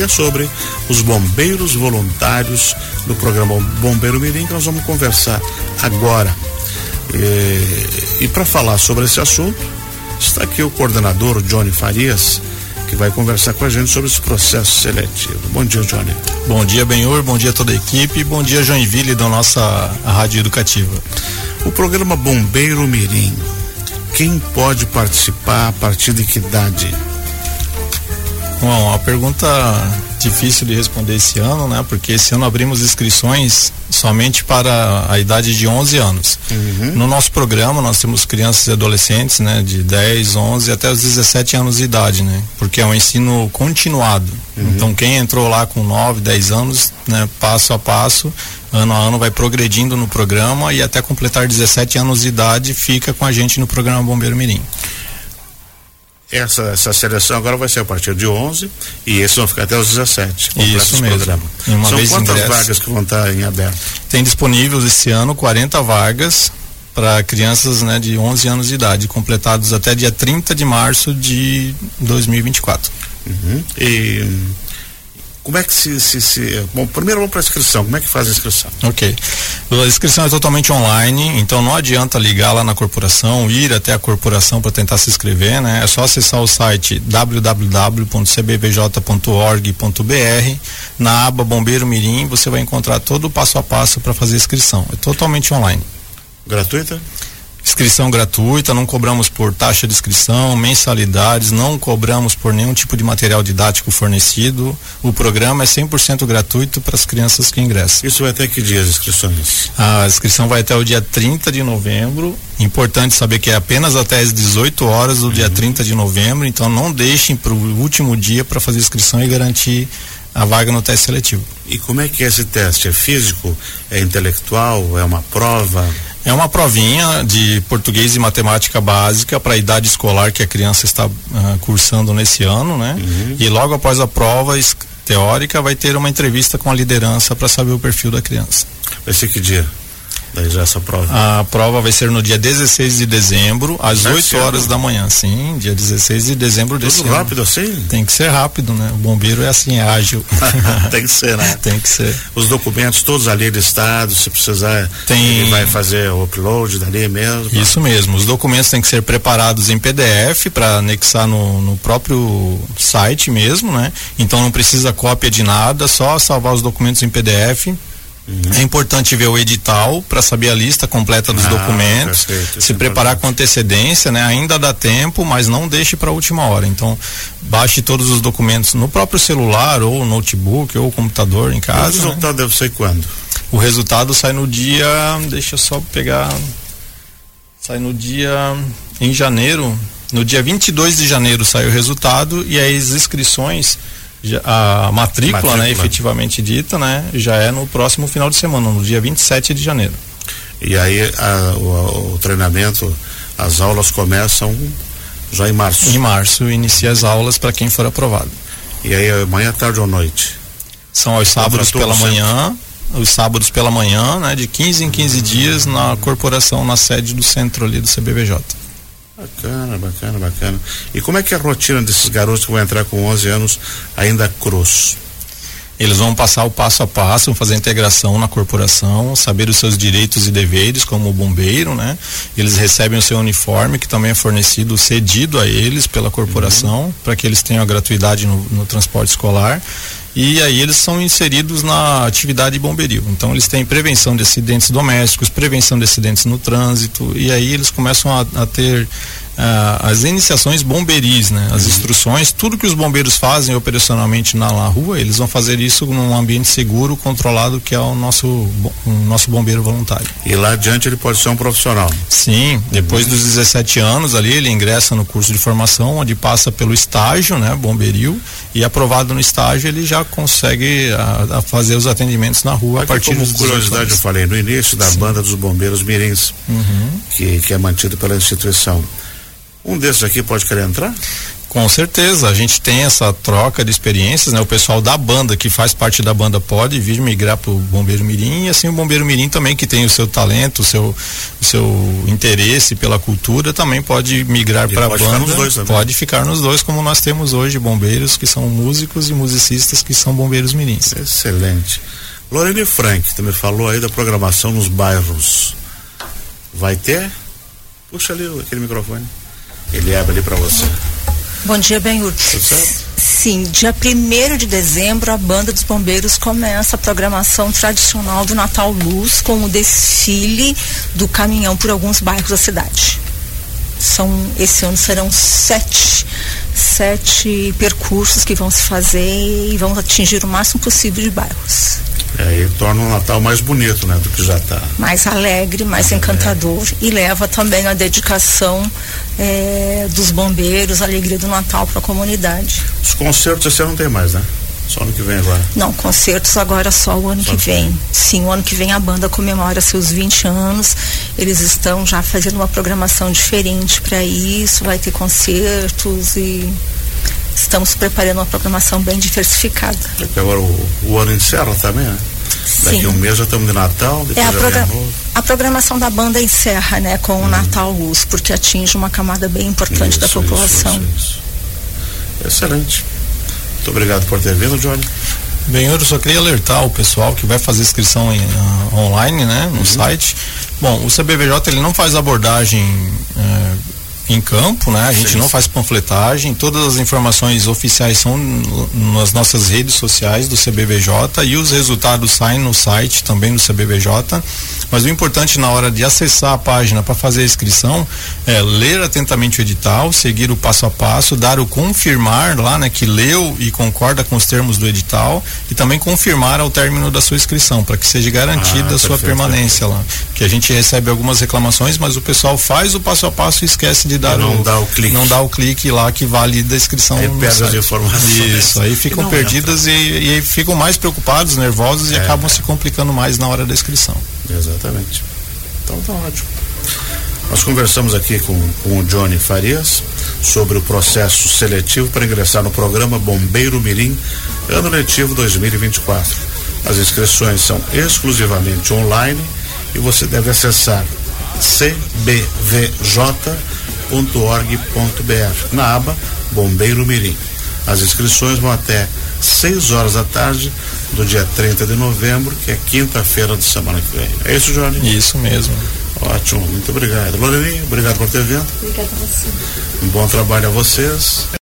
e é sobre os bombeiros voluntários do programa Bombeiro Mirim que nós vamos conversar agora. E, e para falar sobre esse assunto, está aqui o coordenador Johnny Farias, que vai conversar com a gente sobre esse processo seletivo. Bom dia, Johnny. Bom dia, Benhor, bom dia a toda a equipe, bom dia, Joinville, da nossa Rádio Educativa. O programa Bombeiro Mirim, quem pode participar a partir de que idade? Bom, uma pergunta difícil de responder esse ano, né? Porque esse ano abrimos inscrições somente para a idade de 11 anos. Uhum. No nosso programa nós temos crianças e adolescentes, né, de 10, 11 até os 17 anos de idade, né? Porque é um ensino continuado. Uhum. Então quem entrou lá com 9, 10 anos, né, passo a passo, ano a ano vai progredindo no programa e até completar 17 anos de idade fica com a gente no programa Bombeiro Mirim. Essa, essa seleção agora vai ser a partir de 11 e esses vão ficar até os 17. Isso mesmo. Programa. São quantas ingresso, vagas que vão estar em aberto? Tem disponíveis esse ano 40 vagas para crianças né, de 11 anos de idade, completados até dia 30 de março de 2024. Uhum. E como é que se, se, se, Bom, primeiro vamos para a inscrição. Como é que faz a inscrição? Ok. A inscrição é totalmente online, então não adianta ligar lá na corporação, ir até a corporação para tentar se inscrever, né? É só acessar o site www.cbbj.org.br. Na aba Bombeiro Mirim, você vai encontrar todo o passo a passo para fazer a inscrição. É totalmente online. Gratuita? Inscrição gratuita, não cobramos por taxa de inscrição, mensalidades, não cobramos por nenhum tipo de material didático fornecido. O programa é 100% gratuito para as crianças que ingressam. Isso vai até que dia as inscrições? A inscrição vai até o dia 30 de novembro. Importante saber que é apenas até as 18 horas do uhum. dia 30 de novembro, então não deixem para o último dia para fazer inscrição e garantir a vaga no teste seletivo. E como é que é esse teste? É físico? É intelectual? É uma prova? É uma provinha de português e matemática básica para a idade escolar que a criança está uh, cursando nesse ano, né? Uhum. E logo após a prova teórica vai ter uma entrevista com a liderança para saber o perfil da criança. Vai ser que dia? Daí já essa prova. A prova vai ser no dia 16 de dezembro, às Deve 8 horas da manhã. Sim, dia 16 de dezembro Tudo desse ano. rápido assim? Tem que ser rápido, né? O bombeiro é assim, é ágil. Tem que ser, né? Tem que ser. Os documentos todos ali listados, se precisar, Tem... ele vai fazer o upload dali mesmo. Isso mesmo. Os documentos têm que ser preparados em PDF para anexar no, no próprio site mesmo, né? Então não precisa cópia de nada, só salvar os documentos em PDF Uhum. É importante ver o edital para saber a lista completa dos ah, documentos, perfeito, se é preparar com antecedência, né? Ainda dá tempo, mas não deixe para a última hora. Então, baixe todos os documentos no próprio celular ou notebook ou computador em casa. o resultado né? deve ser quando? O resultado sai no dia, deixa eu só pegar sai no dia em janeiro, no dia 22 de janeiro sai o resultado e as inscrições a matrícula, matrícula, né, efetivamente dita, né, já é no próximo final de semana, no dia 27 de janeiro. E aí a, o, o, treinamento, as aulas começam já em março. Em março inicia as aulas para quem for aprovado. E aí amanhã, tarde ou noite? São aos sábados pela manhã, os sábados pela manhã, né, de 15 em 15 dias na corporação, na sede do centro ali do CBVJ. Bacana, bacana, bacana. E como é que é a rotina desses garotos que vão entrar com 11 anos ainda cruz? Eles vão passar o passo a passo, vão fazer a integração na corporação, saber os seus direitos e deveres como bombeiro, né? Eles recebem o seu uniforme, que também é fornecido, cedido a eles pela corporação, uhum. para que eles tenham a gratuidade no, no transporte escolar e aí eles são inseridos na atividade bombeiro. Então eles têm prevenção de acidentes domésticos, prevenção de acidentes no trânsito e aí eles começam a, a ter ah, as iniciações bomberis, né? As uhum. instruções, tudo que os bombeiros fazem operacionalmente na, na, rua, eles vão fazer isso num ambiente seguro, controlado, que é o nosso, o nosso bombeiro voluntário. E lá adiante ele pode ser um profissional? Sim, depois uhum. dos 17 anos ali, ele ingressa no curso de formação, onde passa pelo estágio, né? Bomberil, e aprovado no estágio, ele já consegue a, a fazer os atendimentos na rua Aqui a partir como curiosidade, eu falei no início da Sim. banda dos bombeiros mirins, uhum. que, que é mantido pela instituição. Um desses aqui pode querer entrar? Com certeza, a gente tem essa troca de experiências, né? O pessoal da banda que faz parte da banda pode vir migrar para o Bombeiro Mirim e assim o Bombeiro Mirim também que tem o seu talento, o seu, o seu interesse pela cultura também pode migrar para a banda. Ficar pode ficar nos dois, como nós temos hoje bombeiros que são músicos e musicistas que são bombeiros mirins. Excelente. Lorene Frank também falou aí da programação nos bairros. Vai ter? Puxa ali aquele microfone. Ele abre ali para você. Bom dia, Benhur. Sim, dia 1 de dezembro a Banda dos Bombeiros começa a programação tradicional do Natal Luz com o desfile do caminhão por alguns bairros da cidade. São, esse ano serão sete, sete percursos que vão se fazer e vão atingir o máximo possível de bairros. É, e torna o Natal mais bonito, né, do que já está. Mais alegre, mais é. encantador e leva também a dedicação é, dos bombeiros, a alegria do Natal para a comunidade. Os concertos esse ano não tem mais, né? Só ano que vem agora? Não, concertos agora só o ano só que vem. Sim, o ano que vem a banda comemora seus 20 anos. Eles estão já fazendo uma programação diferente para isso. Vai ter concertos e estamos preparando uma programação bem diversificada. Porque agora o, o ano encerra também, né? Daqui Sim. um mês já estamos de Natal, é a, progra a programação da banda encerra, né, com o uhum. Natal Luz, porque atinge uma camada bem importante isso, da população. Isso, isso, Excelente. Muito obrigado por ter vindo, Johnny. Bem, eu só queria alertar o pessoal que vai fazer inscrição em, uh, online, né, no uhum. site. Bom, o CBVJ ele não faz abordagem uh, em campo, né? A gente Sim. não faz panfletagem, todas as informações oficiais são nas nossas redes sociais do CBVJ e os resultados saem no site também do CBVJ. Mas o importante na hora de acessar a página para fazer a inscrição é ler atentamente o edital, seguir o passo a passo, dar o confirmar lá, né, que leu e concorda com os termos do edital e também confirmar ao término da sua inscrição, para que seja garantida ah, a sua permanência lá. Que a gente recebe algumas reclamações, mas o pessoal faz o passo a passo e esquece de dar não o, dá o clique. Não dá o clique lá que valida a inscrição. Aí perde as informações. Isso, aí ficam perdidas e, e, ficam mais preocupados, nervosos e é, acabam é. se complicando mais na hora da inscrição. Exatamente. Então tá ótimo. Nós conversamos aqui com, com o Johnny Farias sobre o processo seletivo para ingressar no programa Bombeiro Mirim ano letivo 2024. As inscrições são exclusivamente online e você deve acessar cbvj.org.br na aba Bombeiro Mirim. As inscrições vão até 6 horas da tarde do dia 30 de novembro, que é quinta-feira de semana que vem. É isso, Johnny? Isso mesmo. Ótimo, muito obrigado. Loreninha, obrigado por ter vindo. Obrigada a você. Um bom trabalho a vocês.